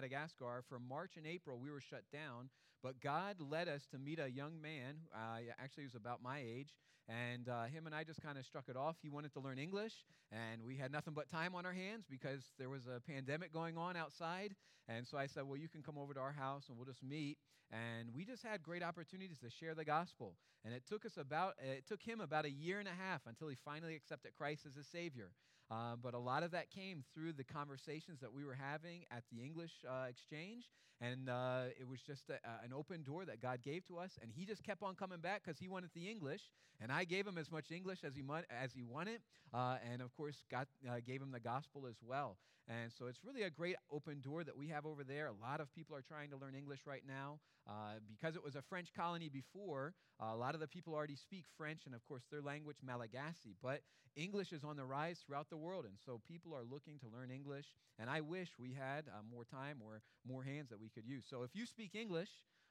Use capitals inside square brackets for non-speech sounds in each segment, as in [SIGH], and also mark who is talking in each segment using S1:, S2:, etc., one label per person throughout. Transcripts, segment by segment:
S1: Madagascar. For March and April, we were shut down, but God led us to meet a young man. Uh, actually, he was about my age, and uh, him and I just kind of struck it off. He wanted to learn English, and we had nothing but time on our hands because there was a pandemic going on outside. And so I said, Well, you can come over to our house and we'll just meet. And we just had great opportunities to share the gospel. And it took us about, it took him about a year and a half until he finally accepted Christ as his Savior. Uh, but a lot of that came through the conversations that we were having at the English uh, exchange. And uh, it was just a, an open door that God gave to us. And he just kept on coming back because he wanted the English. And I gave him as much English as he, mu- as he wanted. Uh, and of course, God uh, gave him the gospel as well. And so it's really a great open door that we have over there. A lot of people are trying to learn English right now. Uh, because it was a French colony before, a lot of the people already speak French and, of course, their language, Malagasy. But English is on the rise throughout the world, and so people are looking to learn English. And I wish we had uh, more time or more hands that we could use. So if you speak English,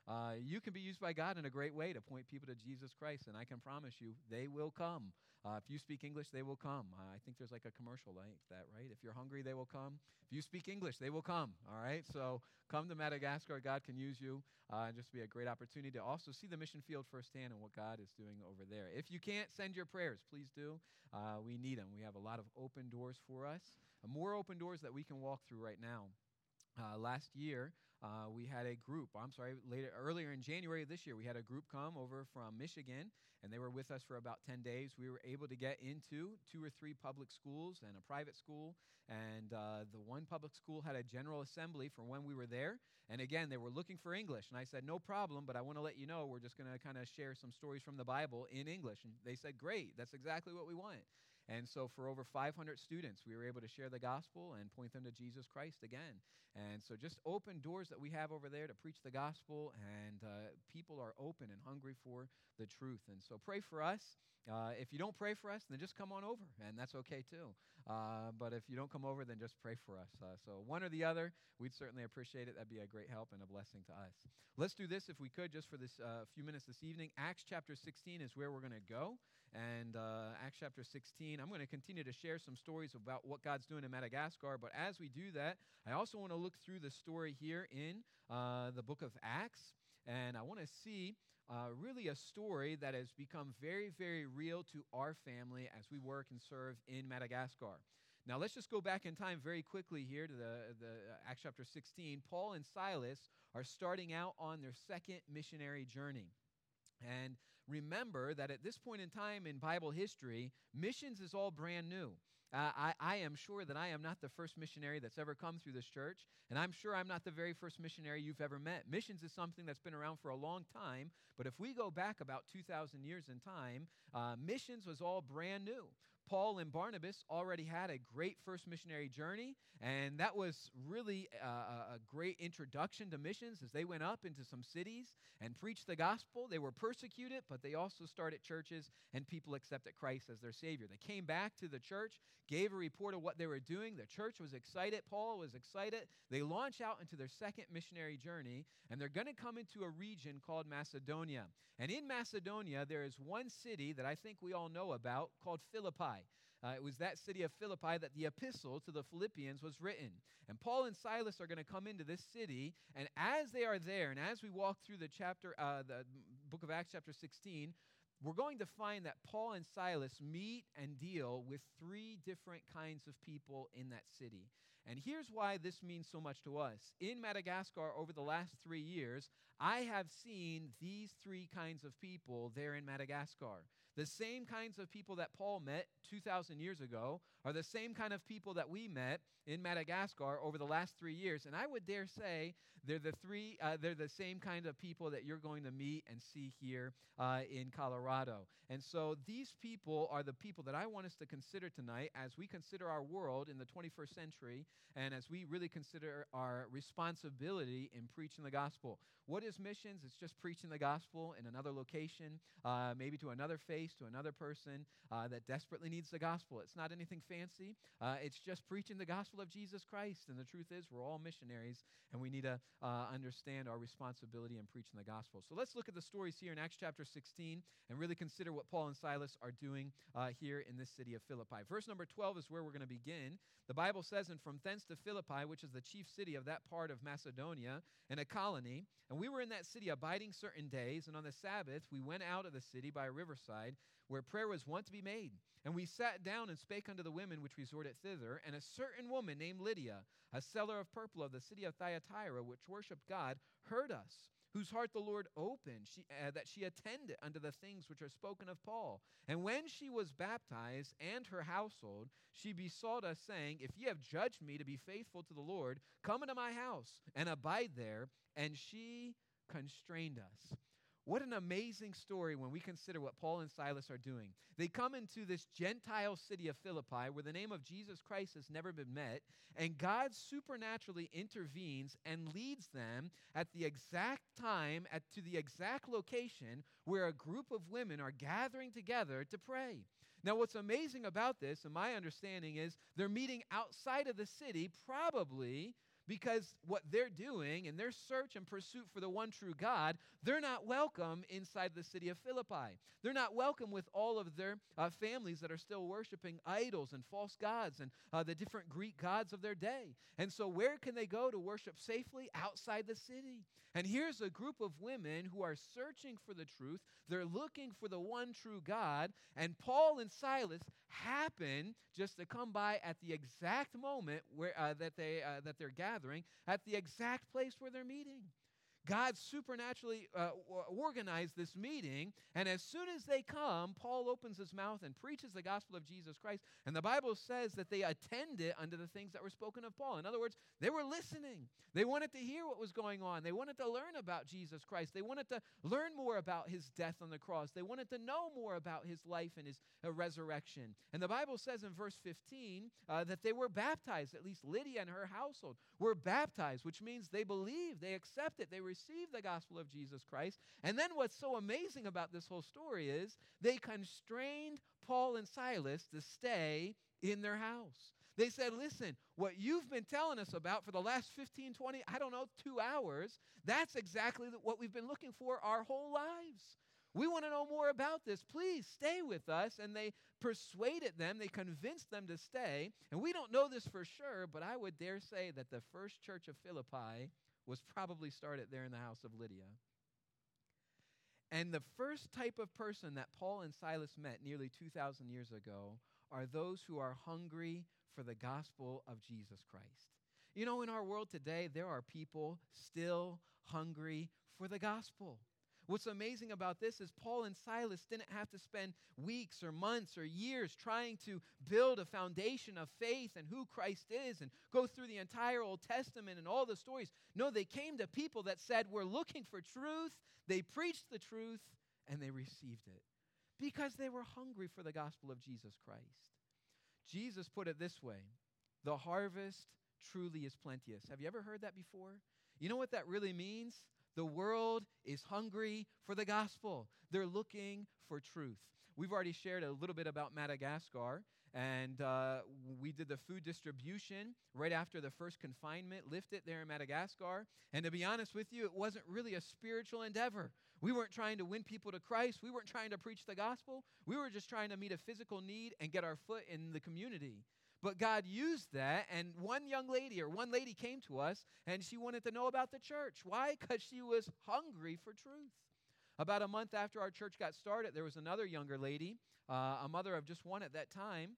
S1: uh, you can be used by God in a great way to point people to Jesus Christ, and I can promise you they will come. Uh, if you speak English, they will come. Uh, I think there's like a commercial like that, right? If you're hungry, they will come. If you speak English, they will come. All right? So come to Madagascar. God can use you. Uh, and just be a great opportunity to also see the mission field firsthand and what God is doing over there. If you can't send your prayers, please do. Uh, we need them. We have a lot of open doors for us, more open doors that we can walk through right now. Uh, last year, uh, we had a group. I'm sorry, later earlier in January this year, we had a group come over from Michigan, and they were with us for about 10 days. We were able to get into two or three public schools and a private school, and uh, the one public school had a general assembly for when we were there. And again, they were looking for English, and I said, "No problem, but I want to let you know we're just going to kind of share some stories from the Bible in English." And they said, "Great, that's exactly what we want." And so, for over 500 students, we were able to share the gospel and point them to Jesus Christ again. And so, just open doors that we have over there to preach the gospel, and uh, people are open and hungry for the truth. And so, pray for us. Uh, if you don't pray for us, then just come on over, and that's okay too. Uh, but if you don't come over, then just pray for us. Uh, so, one or the other, we'd certainly appreciate it. That'd be a great help and a blessing to us. Let's do this if we could, just for this uh, few minutes this evening. Acts chapter 16 is where we're going to go. And uh, Acts chapter 16. I'm going to continue to share some stories about what God's doing in Madagascar. But as we do that, I also want to look through the story here in uh, the book of Acts. And I want to see uh, really a story that has become very, very real to our family as we work and serve in Madagascar. Now, let's just go back in time very quickly here to the, the Acts chapter 16. Paul and Silas are starting out on their second missionary journey. And remember that at this point in time in Bible history, missions is all brand new. Uh, I, I, am sure that I am not the first missionary that's ever come through this church, and I'm sure I'm not the very first missionary you've ever met. Missions is something that's been around for a long time, but if we go back about 2,000 years in time, uh, missions was all brand new. Paul and Barnabas already had a great first missionary journey, and that was really a, a, great introduction to missions as they went up into some cities and preached the gospel. They were persecuted, but they also started churches, and people accepted Christ as their Savior. They came back to the church, gave a report of what they were doing. The church was excited. Paul was excited. They launch out into their second missionary journey, and they're going to come into a region called Macedonia. And in Macedonia, there is one city that I think we all know about called Philippi. Uh, it was that city of Philippi that the epistle to the Philippians was written. And Paul and Silas are going to come into this city, and as they are there, and as we walk through the chapter, uh, the book of Acts, chapter 16, we're going to find that Paul and Silas meet and deal with three different kinds of people in that city. And here's why this means so much to us. In Madagascar, over the last three years, I have seen these three kinds of people there in Madagascar. The same kinds of people that Paul met 2,000 years ago are the same kind of people that we met in Madagascar over the last three years. And I would dare say they're the three, uh, they're the same kind of people that you're going to meet and see here uh, in Colorado. And so these people are the people that I want us to consider tonight as we consider our world in the 21st century and as we really consider our responsibility in preaching the gospel. What is missions? It's just preaching the gospel in another location, uh, maybe to another face, to another person uh, that desperately needs the gospel. It's not anything fancy, uh, it's just preaching the gospel of Jesus Christ. And the truth is, we're all missionaries, and we need to uh, understand our responsibility in preaching the gospel. So let's look at the stories here in Acts chapter 16 and really consider what Paul and Silas are doing uh, here in this city of Philippi. Verse number 12 is where we're going to begin. The Bible says, And from thence to Philippi, which is the chief city of that part of Macedonia, and a colony, and we were in that city abiding certain days, and on the Sabbath we went out of the city by a riverside where prayer was wont to be made. And we sat down and spake unto the women which resorted thither, and a certain woman named Lydia, a seller of purple of the city of Thyatira, which worshipped God, heard us whose heart the Lord opened, she, uh, that she attended unto the things which are spoken of Paul. And when she was baptized and her household, she besought us, saying, If ye have judged me to be faithful to the Lord, come into my house and abide there. And she constrained us. What an amazing story when we consider what Paul and Silas are doing. They come into this Gentile city of Philippi where the name of Jesus Christ has never been met, and God supernaturally intervenes and leads them at the exact time, at, to the exact location where a group of women are gathering together to pray. Now, what's amazing about this, and my understanding is, they're meeting outside of the city, probably because what they're doing in their search and pursuit for the one true God, they're not welcome inside the city of Philippi. They're not welcome with all of their uh, families that are still worshiping idols and false gods and uh, the different Greek gods of their day. And so, where can they go to worship safely? Outside the city. And here's a group of women who are searching for the truth. They're looking for the one true God. And Paul and Silas happen just to come by at the exact moment where, uh, that, they, uh, that they're gathering, at the exact place where they're meeting. God supernaturally uh, organized this meeting, and as soon as they come, Paul opens his mouth and preaches the gospel of Jesus Christ. And the Bible says that they attended unto the things that were spoken of Paul. In other words, they were listening. They wanted to hear what was going on. They wanted to learn about Jesus Christ. They wanted to learn more about his death on the cross. They wanted to know more about his life and his uh, resurrection. And the Bible says in verse 15 uh, that they were baptized, at least Lydia and her household were baptized, which means they believed, they accepted, they received the gospel of Jesus Christ. And then what's so amazing about this whole story is they constrained Paul and Silas to stay in their house. They said, Listen, what you've been telling us about for the last 15, 20, I don't know, two hours, that's exactly what we've been looking for our whole lives. We want to know more about this. Please stay with us. And they persuaded them, they convinced them to stay. And we don't know this for sure, but I would dare say that the first church of Philippi was probably started there in the house of Lydia. And the first type of person that Paul and Silas met nearly 2,000 years ago are those who are hungry for the gospel of Jesus Christ. You know, in our world today, there are people still hungry for the gospel. What's amazing about this is Paul and Silas didn't have to spend weeks or months or years trying to build a foundation of faith and who Christ is and go through the entire Old Testament and all the stories. No, they came to people that said, We're looking for truth. They preached the truth and they received it because they were hungry for the gospel of Jesus Christ. Jesus put it this way The harvest truly is plenteous. Have you ever heard that before? You know what that really means? The world is hungry for the gospel. They're looking for truth. We've already shared a little bit about Madagascar, and uh, we did the food distribution right after the first confinement lifted there in Madagascar. And to be honest with you, it wasn't really a spiritual endeavor. We weren't trying to win people to Christ, we weren't trying to preach the gospel. We were just trying to meet a physical need and get our foot in the community. But God used that, and one young lady or one lady came to us and she wanted to know about the church. Why? Because she was hungry for truth. About a month after our church got started, there was another younger lady, uh, a mother of just one at that time,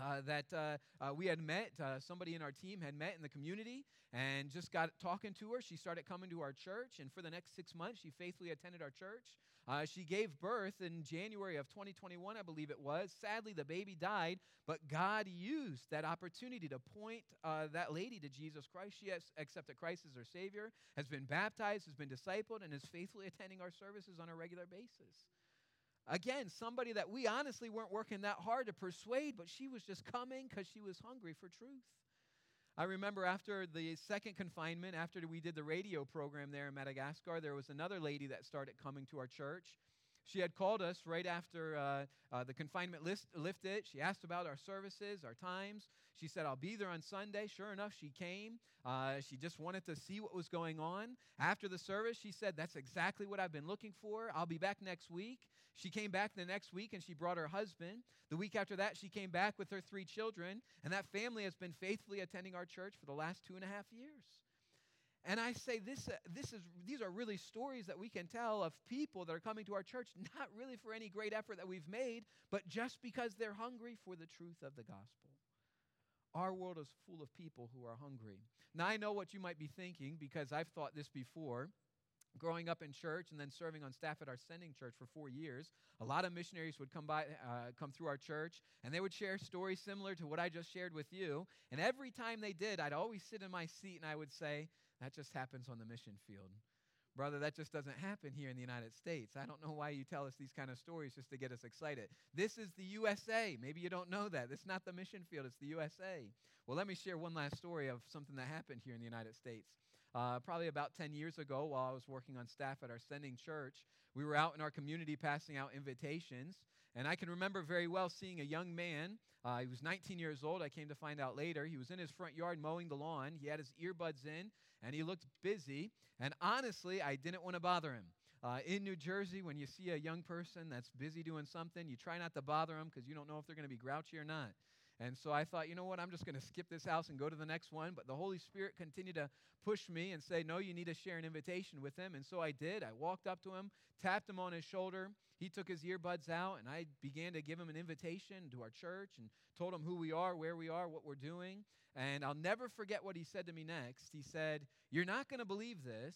S1: uh, that uh, uh, we had met. Uh, somebody in our team had met in the community and just got talking to her. She started coming to our church, and for the next six months, she faithfully attended our church. Uh, she gave birth in January of 2021, I believe it was. Sadly, the baby died, but God used that opportunity to point uh, that lady to Jesus Christ. She has accepted Christ as her Savior, has been baptized, has been discipled, and is faithfully attending our services on a regular basis. Again, somebody that we honestly weren't working that hard to persuade, but she was just coming because she was hungry for truth. I remember after the second confinement, after we did the radio program there in Madagascar, there was another lady that started coming to our church. She had called us right after uh, uh, the confinement list lifted. She asked about our services, our times. She said, I'll be there on Sunday. Sure enough, she came. Uh, she just wanted to see what was going on. After the service, she said, That's exactly what I've been looking for. I'll be back next week. She came back the next week and she brought her husband. The week after that, she came back with her three children. And that family has been faithfully attending our church for the last two and a half years. And I say this, uh, this is, these are really stories that we can tell of people that are coming to our church, [LAUGHS] not really for any great effort that we've made, but just because they're hungry for the truth of the gospel. Our world is full of people who are hungry. Now, I know what you might be thinking because I've thought this before. Growing up in church and then serving on staff at our sending church for four years, a lot of missionaries would come by, uh, come through our church, and they would share stories similar to what I just shared with you. And every time they did, I'd always sit in my seat and I would say, "That just happens on the mission field." Brother, that just doesn't happen here in the United States. I don't know why you tell us these kind of stories just to get us excited. This is the USA. Maybe you don't know that. It's not the mission field, it's the USA. Well, let me share one last story of something that happened here in the United States. Uh, probably about 10 years ago, while I was working on staff at our sending church, we were out in our community passing out invitations. And I can remember very well seeing a young man. Uh, he was 19 years old. I came to find out later. He was in his front yard mowing the lawn. He had his earbuds in and he looked busy. And honestly, I didn't want to bother him. Uh, in New Jersey, when you see a young person that's busy doing something, you try not to bother them because you don't know if they're going to be grouchy or not. And so I thought, you know what, I'm just going to skip this house and go to the next one. But the Holy Spirit continued to push me and say, no, you need to share an invitation with him. And so I did. I walked up to him, tapped him on his shoulder. He took his earbuds out, and I began to give him an invitation to our church and told him who we are, where we are, what we're doing. And I'll never forget what he said to me next. He said, You're not going to believe this,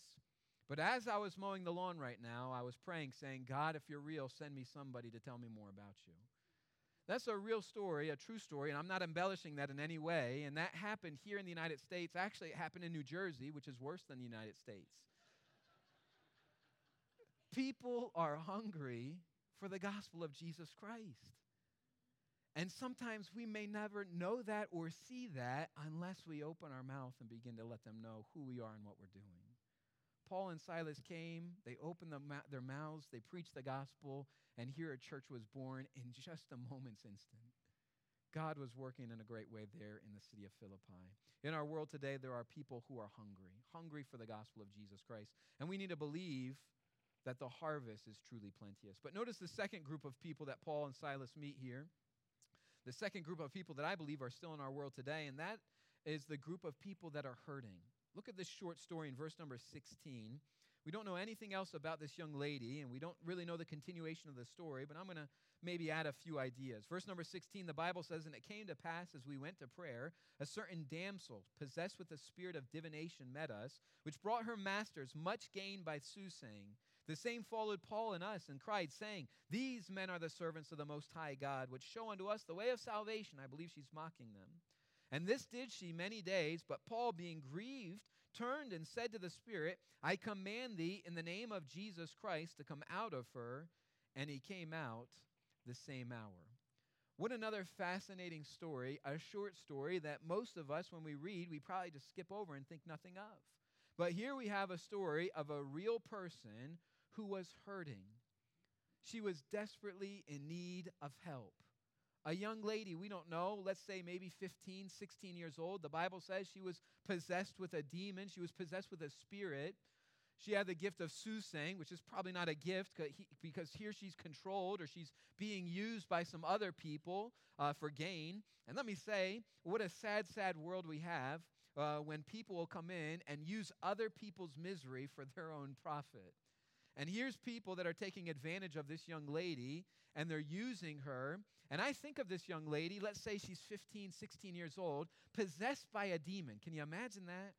S1: but as I was mowing the lawn right now, I was praying, saying, God, if you're real, send me somebody to tell me more about you. That's a real story, a true story, and I'm not embellishing that in any way. And that happened here in the United States. Actually, it happened in New Jersey, which is worse than the United States. People are hungry for the gospel of Jesus Christ. And sometimes we may never know that or see that unless we open our mouth and begin to let them know who we are and what we're doing. Paul and Silas came, they opened the their mouths, they preached the gospel, and here a church was born in just a moment's instant. God was working in a great way there in the city of Philippi. In our world today, there are people who are hungry, hungry for the gospel of Jesus Christ. And we need to believe that the harvest is truly plenteous. But notice the second group of people that Paul and Silas meet here the second group of people that I believe are still in our world today, and that is the group of people that are hurting. Look at this short story in verse number 16. We don't know anything else about this young lady, and we don't really know the continuation of the story, but I'm going to maybe add a few ideas. Verse number 16, the Bible says, And it came to pass as we went to prayer, a certain damsel, possessed with the spirit of divination, met us, which brought her masters much gain by soothsaying. The same followed Paul and us and cried, saying, These men are the servants of the Most High God, which show unto us the way of salvation. I believe she's mocking them. And this did she many days, but Paul, being grieved, turned and said to the Spirit, I command thee in the name of Jesus Christ to come out of her. And he came out the same hour. What another fascinating story, a short story that most of us, when we read, we probably just skip over and think nothing of. But here we have a story of a real person who was hurting. She was desperately in need of help. A young lady, we don't know, let's say maybe 15, 16 years old. The Bible says she was possessed with a demon, she was possessed with a spirit. She had the gift of soothsaying, which is probably not a gift because here she's controlled or she's being used by some other people uh, for gain. And let me say, what a sad, sad world we have uh, when people will come in and use other people's misery for their own profit. And here's people that are taking advantage of this young lady and they're using her. And I think of this young lady, let's say she's 15, 16 years old, possessed by a demon. Can you imagine that?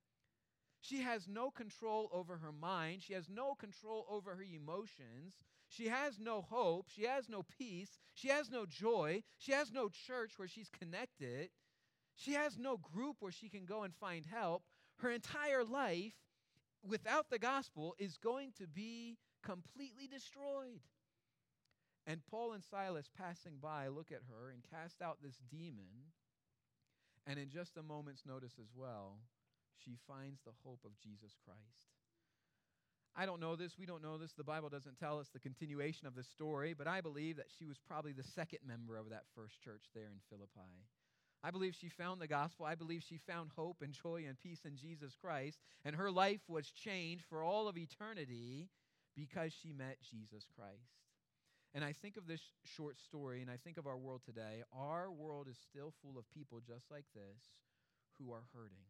S1: She has no control over her mind. She has no control over her emotions. She has no hope. She has no peace. She has no joy. She has no church where she's connected. She has no group where she can go and find help. Her entire life without the gospel is going to be completely destroyed. And Paul and Silas passing by look at her and cast out this demon. And in just a moment's notice as well, she finds the hope of Jesus Christ. I don't know this, we don't know this, the Bible doesn't tell us the continuation of the story, but I believe that she was probably the second member of that first church there in Philippi. I believe she found the gospel. I believe she found hope and joy and peace in Jesus Christ, and her life was changed for all of eternity because she met Jesus Christ. And I think of this short story, and I think of our world today. Our world is still full of people just like this who are hurting.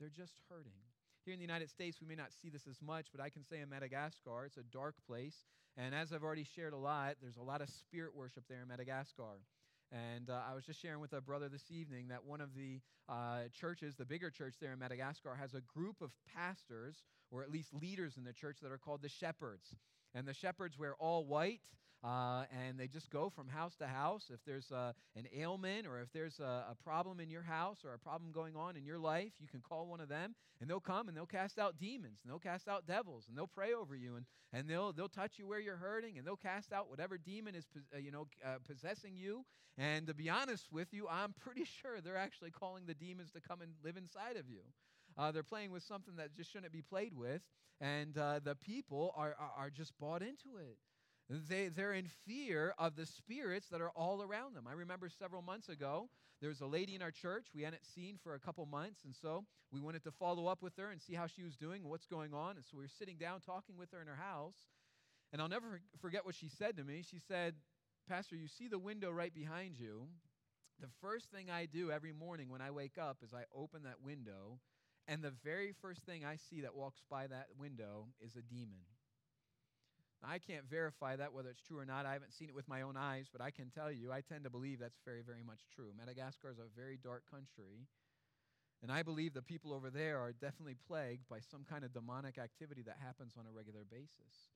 S1: They're just hurting. Here in the United States, we may not see this as much, but I can say in Madagascar, it's a dark place. And as I've already shared a lot, there's a lot of spirit worship there in Madagascar. And uh, I was just sharing with a brother this evening that one of the uh, churches, the bigger church there in Madagascar, has a group of pastors, or at least leaders in the church, that are called the shepherds. And the shepherds wear all white, uh, and they just go from house to house. If there's uh, an ailment or if there's a, a, problem in your house or a problem going on in your life, you can call one of them, and they'll come and they'll cast out demons, and they'll cast out devils, and they'll pray over you, and, and they'll, they'll touch you where you're hurting, and they'll cast out whatever demon is uh, you know, uh, possessing you. And to be honest with you, I'm pretty [LAUGHS] sure they're actually calling the demons to come and live inside of you. Uh, they're playing with something that just shouldn't be played with, and uh, the people are, are, are just bought into it. They, they're in fear of the spirits that are all around them. I remember several months ago, there was a lady in our church we hadn't seen for a couple months, and so we wanted to follow up with her and see how she was doing, what's going on. And so we were sitting down talking with her in her house, and I'll never forget what she said to me. She said, Pastor, you see the window right behind you. The first thing I do every morning when I wake up is I open that window, and the very first thing I see that walks by that window is a demon. I can't verify that whether it's true or not. I haven't seen it with my own eyes, but I can tell you, I tend to believe that's very, very much true. Madagascar is a very dark country, and I believe the people over there are definitely plagued by some kind of demonic activity that happens on a regular basis.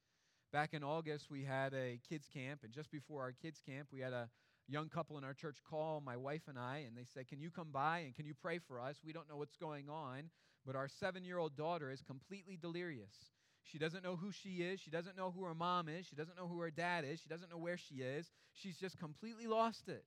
S1: Back in August, we had a kids' camp, and just before our kids' camp, we had a young couple in our church call my wife and I, and they say, Can you come by and can you pray for us? We don't know what's going on, but our seven year old daughter is completely delirious. She doesn't know who she is. She doesn't know who her mom is. She doesn't know who her dad is. She doesn't know where she is. She's just completely lost it.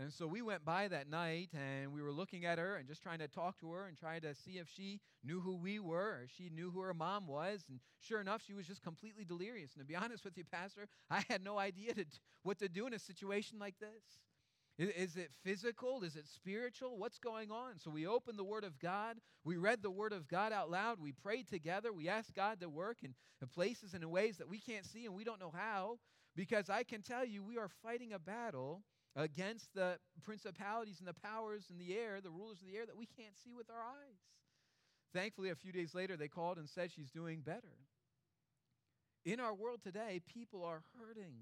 S1: And so we went by that night and we were looking at her and just trying to talk to her and trying to see if she knew who we were or she knew who her mom was. And sure enough, she was just completely delirious. And to be [LAUGHS] honest with you, Pastor, I had no idea to, what to do in a situation like this. Is, it physical? Is it spiritual? What's going on? So we opened the Word of God. We read the Word of God out loud. We prayed together. We asked God to work in, in places and in ways that we can't see and we don't know how. Because I can tell you, we are fighting a battle against the principalities and the powers in the air, the rulers of the air that we can't see with our eyes. Thankfully, a few days later, they called and said she's doing better. In our world today, people are hurting.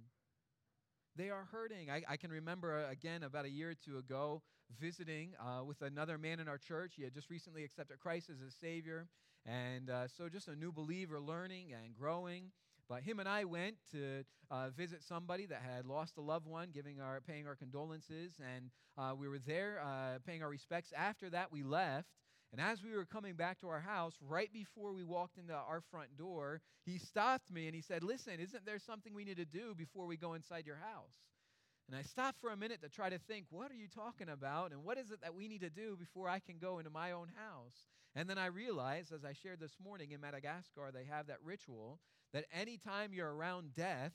S1: They are hurting. I, I can remember, uh, again, about a year or two ago, visiting uh, with another man in our church. He had just recently accepted Christ as his Savior. And uh, so, just a new believer learning and growing. But him and I went to uh, visit somebody that had lost a loved one, giving our, paying our condolences, and uh, we were there uh, paying our respects. After that, we left, and as we were coming back to our house, right before we walked into our front door, he stopped me and he said, Listen, isn't there something we need to do before we go inside your house? And I stopped for a minute to try to think, what are you talking about? And what is it that we need to do before I can go into my own house? And then I realized, as I shared this morning in Madagascar, they have that ritual that anytime you're around death,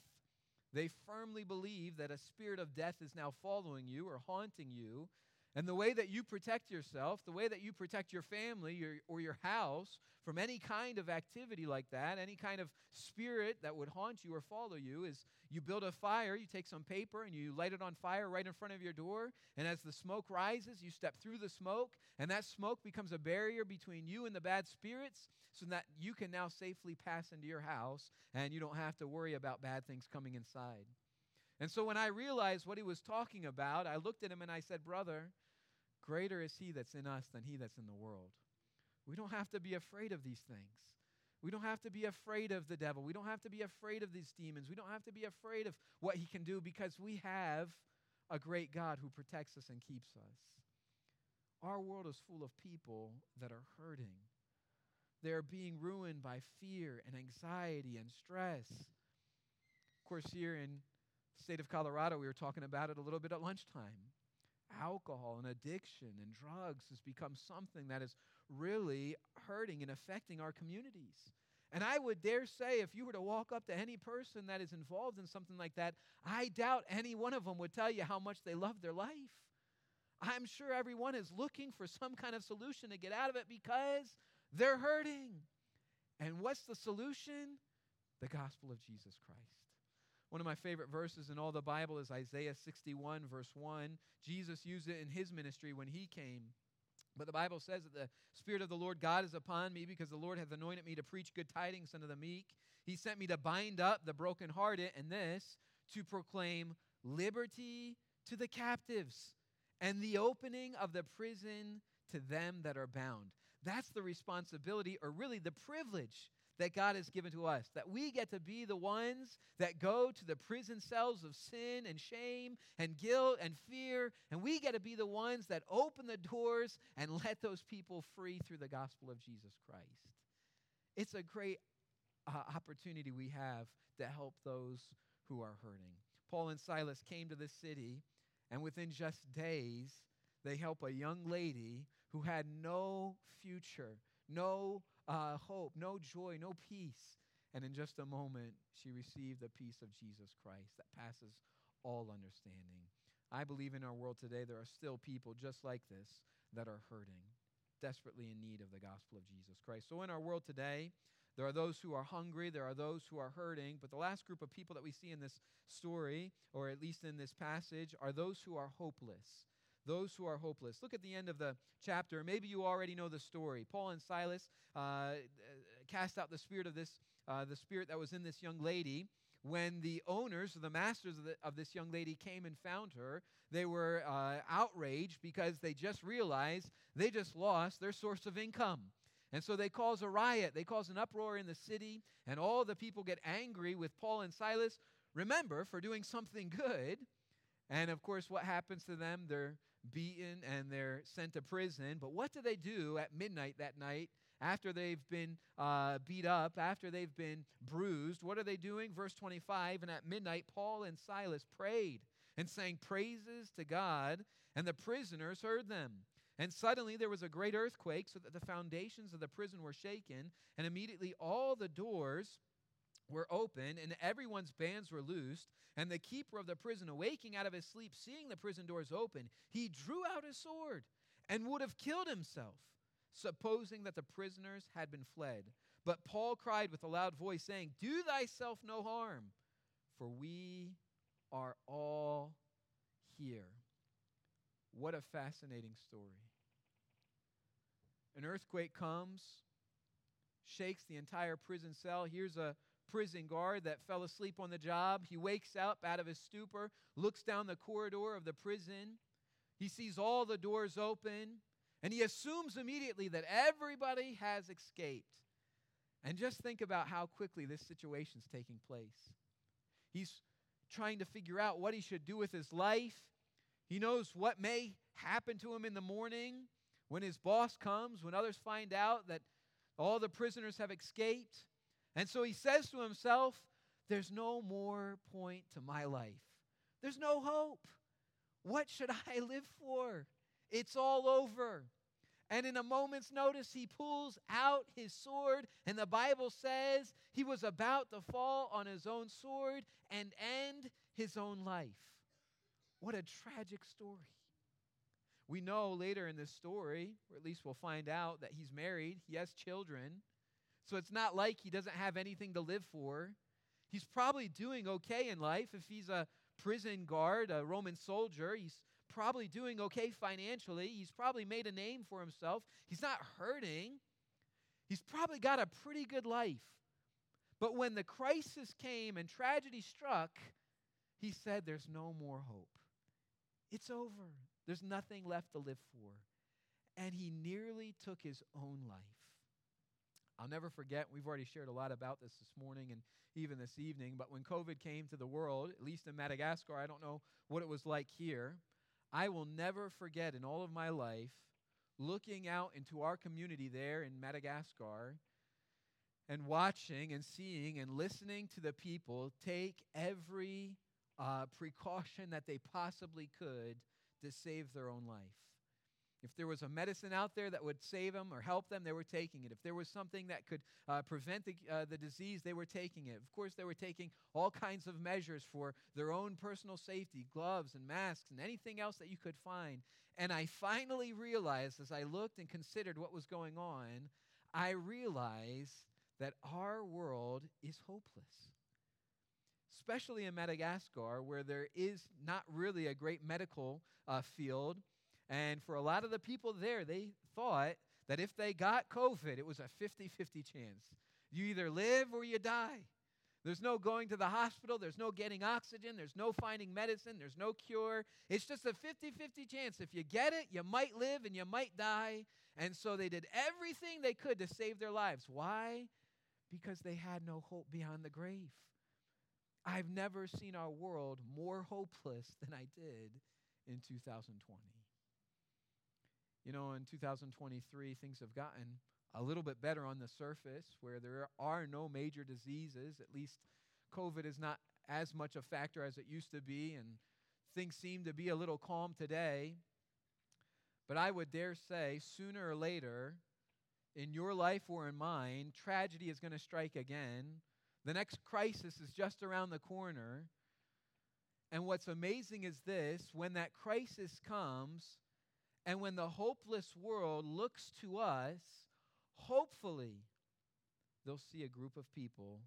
S1: they firmly believe that a spirit of death is now following you or haunting you, and the way that you protect yourself, the way that you protect your family your, or your house from any kind of activity like that, any kind of spirit that would haunt you or follow you, is you build a fire, you take some paper, and you light it on fire right in front of your door. And as the smoke rises, you step through the smoke, and that smoke becomes a barrier between you and the bad spirits so that you can now safely pass into your house and you don't have to worry about bad things coming inside. And so when I realized what he was talking about, I looked at him and I said, Brother, Greater is he that's in us than he that's in the world. We don't have to be afraid of these things. We don't have to be afraid of the devil. We don't have to be afraid of these demons. We don't have to be afraid of what he can do because we have a great God who protects us and keeps us. Our world is full of people that are hurting. They're being ruined by fear and anxiety and stress. Of course, here in the state of Colorado, we were talking about it a little bit at lunchtime alcohol and addiction and drugs has become something that is really hurting and affecting our communities. And I would dare say, if you were to walk up to any person that is involved in something like that, I doubt any one of them would tell you how much they love their life. I'm sure everyone is looking for some kind of solution to get out of it because they're hurting. And what's the solution? The gospel of Jesus Christ. One of my favorite verses in all the Bible is Isaiah 61, verse 1. Jesus used it in his ministry when he came. But the Bible says that the Spirit of the Lord God is upon me because the Lord hath anointed me to preach good tidings unto the meek. He sent me to bind up the brokenhearted, and this, to proclaim liberty to the captives and the opening of the prison to them that are bound. That's the responsibility, or really the privilege that God has given to us, that we get to be the ones that go to the prison cells of sin and shame and guilt and fear, and we get to be the ones that open the doors and [LAUGHS] let those people free through the gospel of Jesus Christ. It's a great uh, opportunity we have to help those who are hurting. Paul and Silas came to this city, and within just days, they help a young lady who had no future, no uh, hope, no joy, no peace. And in just a moment, she received the peace of Jesus Christ that passes all understanding. I believe in our world today, there are still people just like this that are hurting, desperately in need of the gospel of Jesus Christ. So, in our world today, there are those who are hungry, there are those who are hurting, but the last group of people that we see in this story, or at least in this passage, are those who are hopeless those who are hopeless. Look at the end of the chapter. Maybe you already know the story. Paul and Silas uh, cast out the spirit of this, uh, the spirit that was in this young lady. When the owners, the masters of, the, of this young lady came and found her, they were uh, outraged because they just realized they just lost their source of income. And so they cause a riot, they cause an uproar in the city, and all the people get angry with Paul and Silas. Remember, for doing something [LAUGHS] good. And of course, what happens to them? They're beaten and they're sent to prison. But what do they do at midnight that night after they've been uh, beat up, after they've been bruised? What are they doing? Verse 25 And at midnight, Paul and Silas prayed and sang praises to God, and the prisoners heard them. And suddenly there was a great earthquake, so that the foundations of the prison were shaken, and immediately all the doors were open and everyone's bands were loosed. And the keeper of the prison, awaking out of his sleep, seeing the prison doors open, he drew out his sword and would have killed himself, supposing that the prisoners had been fled. But Paul cried with a loud voice, saying, Do thyself no harm, for we are all here. What a fascinating story. An earthquake comes, shakes the entire prison cell. Here's a prison guard that fell asleep on the job. He wakes up out of his stupor, looks down the corridor of the prison. He sees all the doors open, and he assumes immediately that everybody has escaped. And just think about how quickly this situation is taking place. He's trying to figure out what he should do with his life. He knows what may happen to him in the morning when his boss comes, when others find out that all the prisoners have escaped. And so he says to himself, There's no more point to my life. There's no hope. What should [LAUGHS] I live for? It's all over. And in a moment's notice, he pulls out his sword, and the Bible says he was about to fall on his own sword and end his own life. What a tragic story. We know later in this story, or at least we'll find out, that he's married, he has children. So it's not like he doesn't have anything to live for. He's probably doing okay in life. If he's a prison guard, a Roman soldier, he's probably doing okay financially. He's probably made a name for himself. He's not hurting. He's probably got a pretty good life. But when the crisis came and tragedy struck, he said, There's no more hope. It's over. There's nothing left to live for. And he nearly took his own life. I'll never forget, we've already shared a lot about this this morning and even this evening, but when COVID came to the world, at least in Madagascar, I don't know what it was like here. I will never forget in all of my life looking out into our community there in Madagascar and watching and seeing and listening to the people take every uh, precaution that they possibly could to save their own life. If there was a medicine out there that would save them or help them, they were taking it. If there was something that could uh, prevent the, uh, the disease, they were taking it. Of course, they were taking all kinds of measures for their own personal safety gloves and masks and anything else that you could find. And I finally realized as I looked and considered what was going on, I realized that our world is hopeless especially in Madagascar, where there is not really a great medical uh, field. And for a lot of the people there, they thought that if they got COVID, it was a 50 50 chance. You either live or you die. There's no going to the hospital. There's no getting oxygen. There's no finding medicine. There's no cure. It's just a 50 50 chance. If you get it, you might live and you might die. And so they did everything they could to save their lives. Why? Because they had no hope beyond the grave. I've never seen our world more hopeless than I did in 2020. You know, in 2023, things have gotten a little bit better on the surface where there are no major diseases. At least COVID is not as much a factor as it used to be, and things seem to be a little calm today. But I would dare say, sooner or later, in your life or in mine, tragedy is going to strike again the next crisis is just around the corner. And what's amazing is this when that crisis comes, and when the hopeless world looks to us, hopefully they'll see a group of people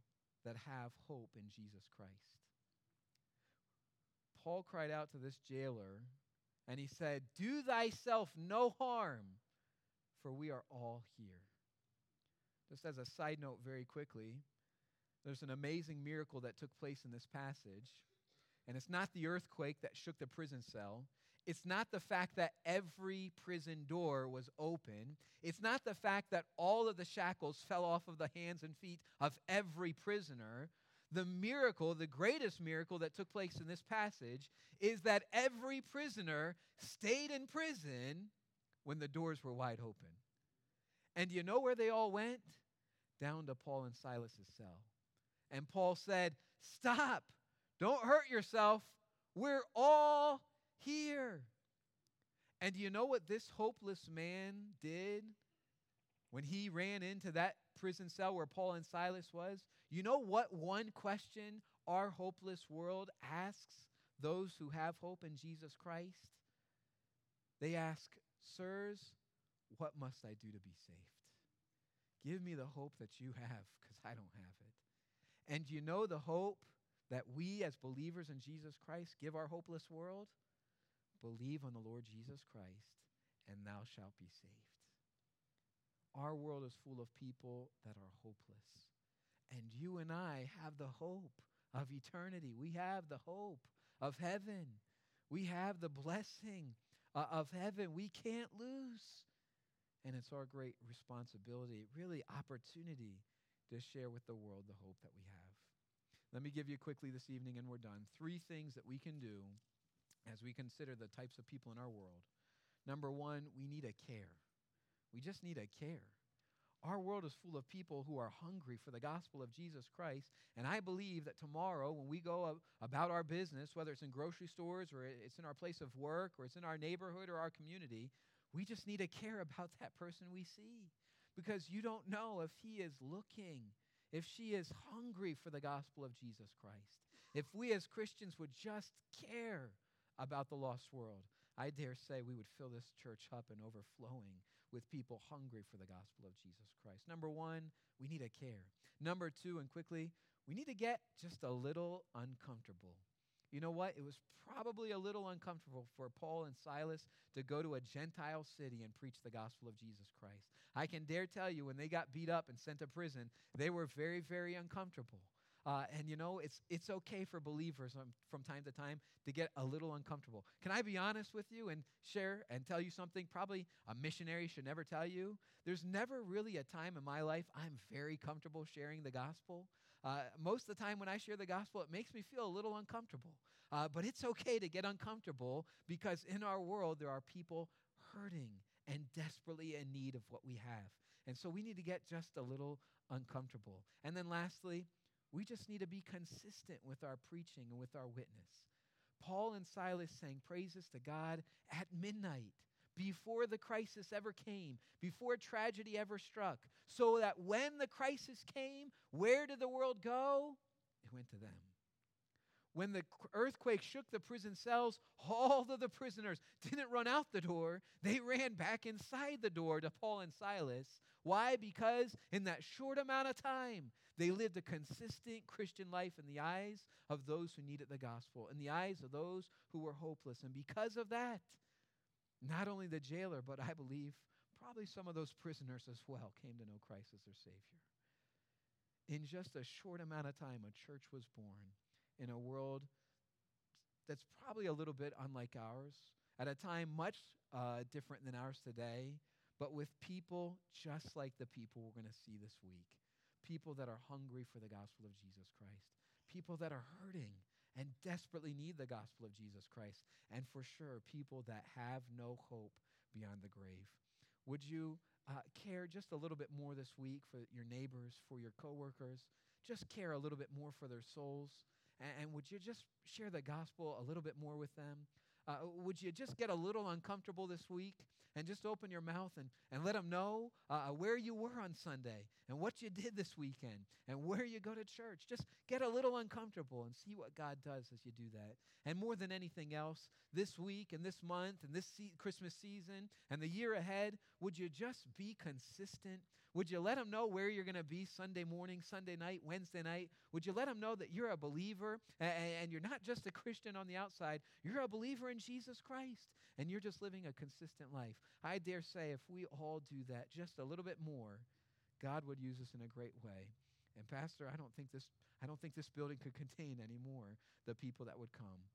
S1: that have hope in Jesus Christ. Paul cried out to this jailer, and he said, Do thyself no harm, for we are all here. Just as a side note, very quickly, there's an amazing miracle that took place in this passage. And it's not the earthquake that shook the prison cell. It's not the fact that every prison door was open. It's not the fact that all of the shackles fell off of the hands and feet of every prisoner. The miracle, the greatest miracle that took place in this passage, is that every prisoner stayed in prison when the doors were wide open. And you know where they all went? Down to Paul and Silas's cell. And Paul said, Stop. Don't hurt yourself. We're all here. And do you know what this hopeless man did when he ran into that prison cell where Paul and Silas was? You know what one question our hopeless world asks those who have hope in Jesus Christ? They ask, Sirs, what must I do to be saved? Give me the hope that you have because I don't have it. And you know the hope that we as believers in Jesus Christ give our hopeless world? Believe on the Lord Jesus Christ, and thou shalt be saved. Our world is full of people that are hopeless. And you and I have the hope of eternity. We have the hope of heaven. We have the blessing uh, of heaven. We can't lose. And it's our great responsibility, really opportunity to share with the world the hope that we have. Let me give you quickly this evening, and we're done. Three things that we can do as we consider the types of people in our world. Number one, we need a care. We just need a care. Our world is full of people who are hungry for the gospel of Jesus Christ. And I believe that tomorrow, when we go about our business, whether it's in grocery stores or it's in our place of work or it's in our neighborhood or our community, we just need to care about that person we see because you don't know if he is looking, if she is hungry for the gospel of Jesus Christ. If we as Christians would just care about the lost world, I dare say we would fill this church up and overflowing with people hungry for the gospel of Jesus Christ. Number one, we need a care. Number two, and quickly, we need to get just a little uncomfortable. You know what? It was probably a little uncomfortable for Paul and Silas to go to a Gentile city and preach the gospel of Jesus Christ. I can dare tell you, when they got beat up and sent to prison, they were very, very uncomfortable. Uh, and you know, it's, it's okay for believers um, from time to time to get a little uncomfortable. Can I be honest with you and share and tell you something probably a missionary should never tell you? There's never really a time in my life I'm very comfortable sharing the gospel. Uh, most of the time when I share the gospel, it makes me feel a little uncomfortable. Uh, but it's okay to get uncomfortable because in our world, there are people hurting and desperately in need of what we have. And so we need to get just a little uncomfortable. And then lastly, we just need to be consistent with our preaching and with our witness. Paul and Silas sang praises to God at midnight, before the crisis ever came, before tragedy ever struck, so that when the crisis came, where did the world go? It went to them. When the earthquake shook the prison cells, all of the prisoners didn't run out the door. They ran back inside the door to Paul and Silas. Why? Because in that short amount of time, they lived a consistent Christian life in the eyes of those who needed the gospel, in the eyes of those who were hopeless. And because of that, not only the jailer, but I believe probably some of those prisoners as well came to know Christ as their Savior. In just a short amount of time, a church was born in a world that's probably a little bit unlike ours, at a time much uh, different than ours today, but with people just like the people we're going to see this week. People that are hungry for the gospel of Jesus Christ, people that are hurting and desperately need the gospel of Jesus Christ, and for sure, people that have no hope beyond the grave. Would you uh, care just a little bit more this week for your neighbors, for your coworkers? Just care a little bit more for their souls? And, and would you just share the gospel a little bit more with them? Uh, would you just get a little uncomfortable this week and just open your mouth and, and let them know uh, where you were on Sunday and what you did this weekend and where you go to church? Just get a little uncomfortable and see what God does as you do that. And more than anything else, this week and this month and this se- Christmas season and the year ahead, would you just be consistent would you let them know where you're going to be Sunday morning, Sunday night, Wednesday night? Would you let them know that you're a believer and, and you're not just a Christian on the outside? You're a believer in Jesus Christ and you're just living a consistent life. I dare say if we all do that just a little bit more, God would use us in a great way. And pastor, I don't think this I don't think this building could [LAUGHS] contain anymore the people that would come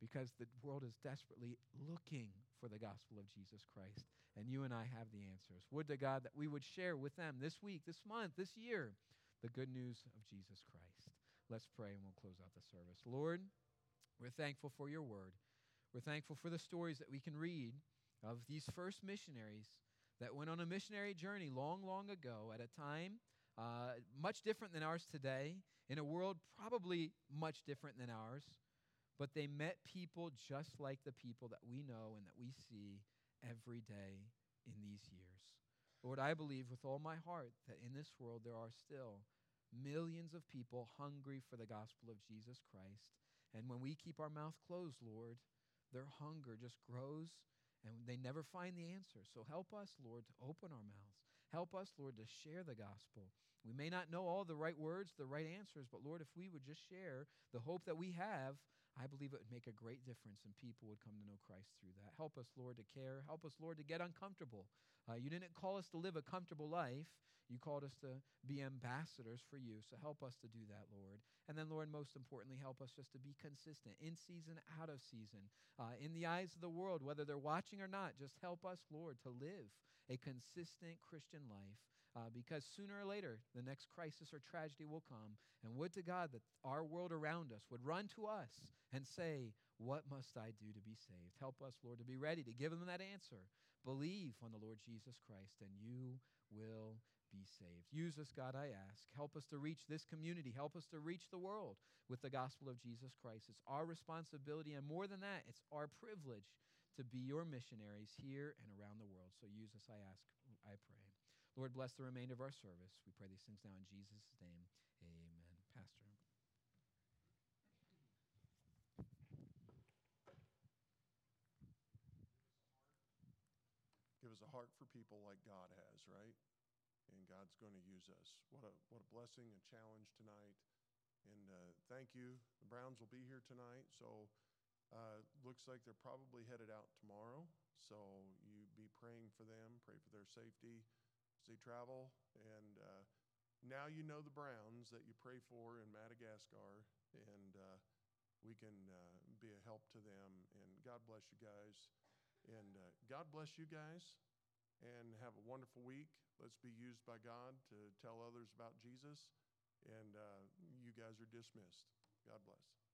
S1: because the world is desperately looking for the gospel of Jesus Christ. And you and I have the answers. Would to God that we would share with them this week, this month, this year, the good news of Jesus Christ. Let's pray and we'll close out the service. Lord, we're thankful for your word. We're thankful for the stories that we can read of these first missionaries that went on a missionary journey long, long ago at a time uh, much different than ours today, in a world probably much different than ours but they met people just like the people that we know and that we see every day in these years. Lord, I believe with all my heart that in this world there are still millions of people hungry for the gospel of Jesus Christ. And when we keep our mouth closed, Lord, their hunger just grows and they never find the answer. So help us, Lord, to open our mouths. Help us, Lord, to share the gospel. We may not know all the right words, the right answers, but Lord, if we would just share the hope that we have, I believe it would make a great difference and people would come to know Christ through that. Help us, Lord, to care. Help us, Lord, to get uncomfortable. Uh, you didn't call us to live a comfortable life. You called us to be ambassadors for you. So help us to do that, Lord. And then, Lord, most importantly, help us just to be consistent in season, out of season, uh, in the eyes of the world, whether they're watching or not. Just help us, Lord, to live a consistent Christian life uh, because sooner or later the next crisis or tragedy will come. And would to God that our world around us would run to us and say, What must I do to be saved? Help us, Lord, to be ready to give them that answer. Believe on the Lord Jesus Christ, and you will be saved. Use us, God, I ask. Help us to reach this community. Help us to reach the world with the gospel of Jesus Christ. It's our responsibility, and more than that, it's our privilege to be your missionaries here and around the world. So use us, I ask, I pray. Lord, bless the remainder of our service. We pray these things now in Jesus' name. Amen. Pastor.
S2: Give us a heart for people like God has, right? And God's going to use us. What a what a blessing and challenge tonight. And uh, thank you. The Browns will be here tonight, so uh, looks like they're probably headed out tomorrow. So you be praying for them, pray for their safety as they travel. And uh, now you know the Browns that you pray for in Madagascar, and uh, we can uh, be a help to them. And God bless you guys. And uh, God bless you guys. And have a wonderful week. Let's be used by God to tell others about Jesus. And uh, you guys are dismissed. God bless.